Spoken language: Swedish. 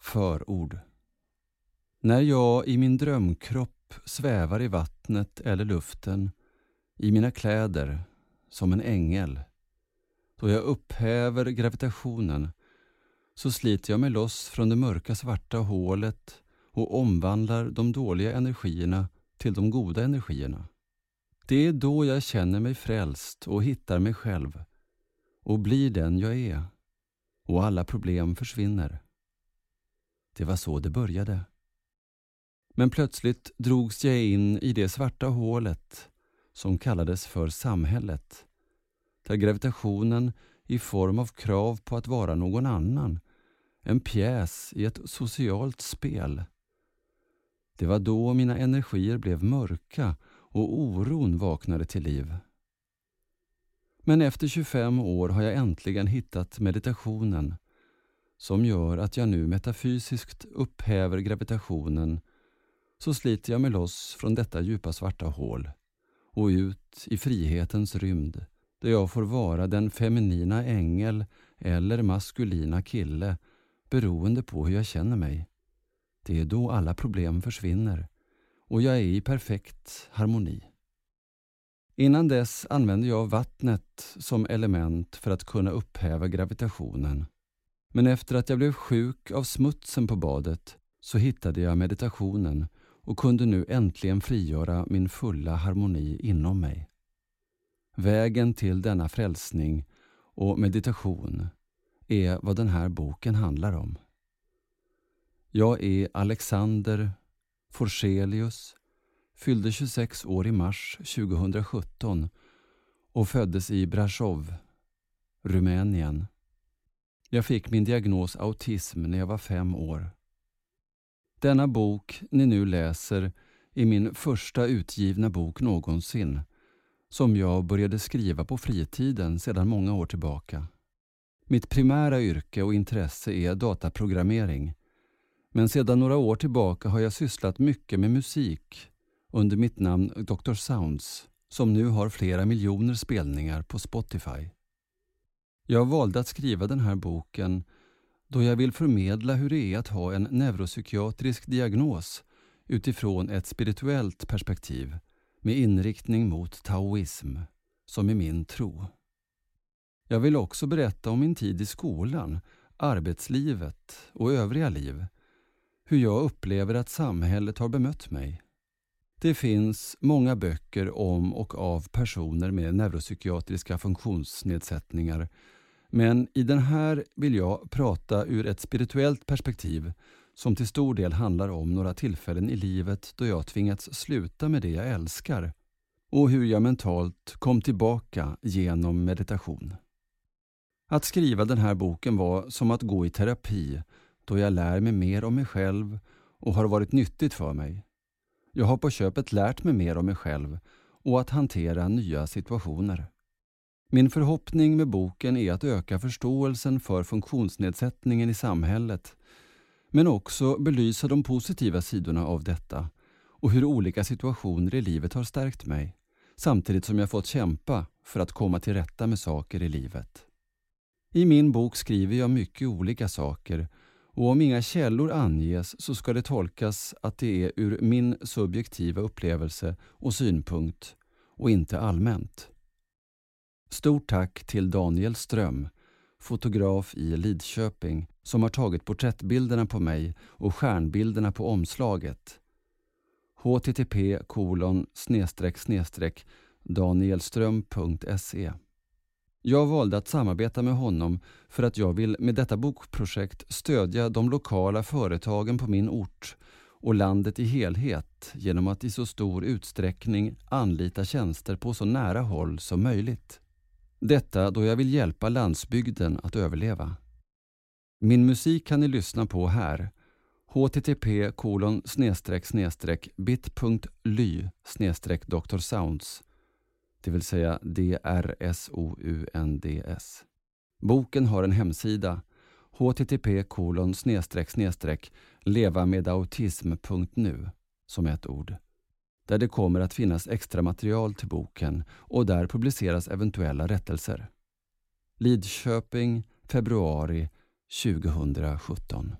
Förord När jag i min drömkropp svävar i vattnet eller luften, i mina kläder, som en ängel, då jag upphäver gravitationen, så sliter jag mig loss från det mörka svarta hålet och omvandlar de dåliga energierna till de goda energierna. Det är då jag känner mig frälst och hittar mig själv och blir den jag är och alla problem försvinner. Det var så det började. Men plötsligt drogs jag in i det svarta hålet som kallades för samhället, där gravitationen i form av krav på att vara någon annan, en pjäs i ett socialt spel. Det var då mina energier blev mörka och oron vaknade till liv. Men efter 25 år har jag äntligen hittat meditationen som gör att jag nu metafysiskt upphäver gravitationen så sliter jag mig loss från detta djupa svarta hål och ut i frihetens rymd där jag får vara den feminina ängel eller maskulina kille beroende på hur jag känner mig. Det är då alla problem försvinner och jag är i perfekt harmoni. Innan dess använde jag vattnet som element för att kunna upphäva gravitationen. Men efter att jag blev sjuk av smutsen på badet så hittade jag meditationen och kunde nu äntligen frigöra min fulla harmoni inom mig. Vägen till denna frälsning och meditation är vad den här boken handlar om. Jag är Alexander Forselius, fyllde 26 år i mars 2017 och föddes i Brasov, Rumänien. Jag fick min diagnos autism när jag var fem år. Denna bok ni nu läser är min första utgivna bok någonsin som jag började skriva på fritiden sedan många år tillbaka. Mitt primära yrke och intresse är dataprogrammering men sedan några år tillbaka har jag sysslat mycket med musik under mitt namn Dr. Sounds som nu har flera miljoner spelningar på Spotify. Jag valde att skriva den här boken då jag vill förmedla hur det är att ha en neuropsykiatrisk diagnos utifrån ett spirituellt perspektiv med inriktning mot taoism, som är min tro. Jag vill också berätta om min tid i skolan, arbetslivet och övriga liv hur jag upplever att samhället har bemött mig. Det finns många böcker om och av personer med neuropsykiatriska funktionsnedsättningar men i den här vill jag prata ur ett spirituellt perspektiv som till stor del handlar om några tillfällen i livet då jag tvingats sluta med det jag älskar och hur jag mentalt kom tillbaka genom meditation. Att skriva den här boken var som att gå i terapi då jag lär mig mer om mig själv och har varit nyttigt för mig. Jag har på köpet lärt mig mer om mig själv och att hantera nya situationer. Min förhoppning med boken är att öka förståelsen för funktionsnedsättningen i samhället men också belysa de positiva sidorna av detta och hur olika situationer i livet har stärkt mig samtidigt som jag fått kämpa för att komma till rätta med saker i livet. I min bok skriver jag mycket olika saker och om inga källor anges så ska det tolkas att det är ur min subjektiva upplevelse och synpunkt och inte allmänt. Stort tack till Daniel Ström, fotograf i Lidköping, som har tagit porträttbilderna på mig och stjärnbilderna på omslaget. http danielström.se jag valde att samarbeta med honom för att jag vill med detta bokprojekt stödja de lokala företagen på min ort och landet i helhet genom att i så stor utsträckning anlita tjänster på så nära håll som möjligt. Detta då jag vill hjälpa landsbygden att överleva. Min musik kan ni lyssna på här http kolon bit.ly drsounds det vill säga DRSOUNDS. Boken har en hemsida http kolon levamedautism.nu som ett ord där det kommer att finnas extra material till boken och där publiceras eventuella rättelser. Lidköping, februari 2017